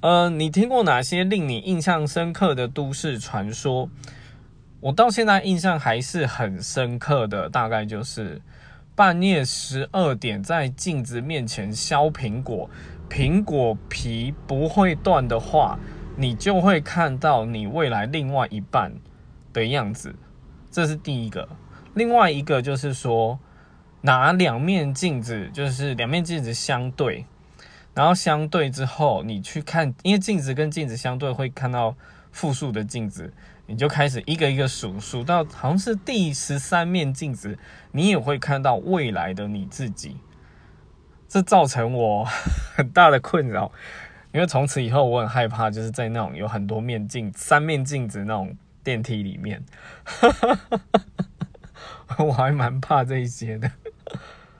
呃，你听过哪些令你印象深刻的都市传说？我到现在印象还是很深刻的，大概就是半夜十二点在镜子面前削苹果，苹果皮不会断的话，你就会看到你未来另外一半的样子。这是第一个。另外一个就是说，拿两面镜子，就是两面镜子相对。然后相对之后，你去看，因为镜子跟镜子相对会看到复数的镜子，你就开始一个一个数，数到好像是第十三面镜子，你也会看到未来的你自己。这造成我很大的困扰，因为从此以后我很害怕，就是在那种有很多面镜、三面镜子那种电梯里面，我还蛮怕这一些的。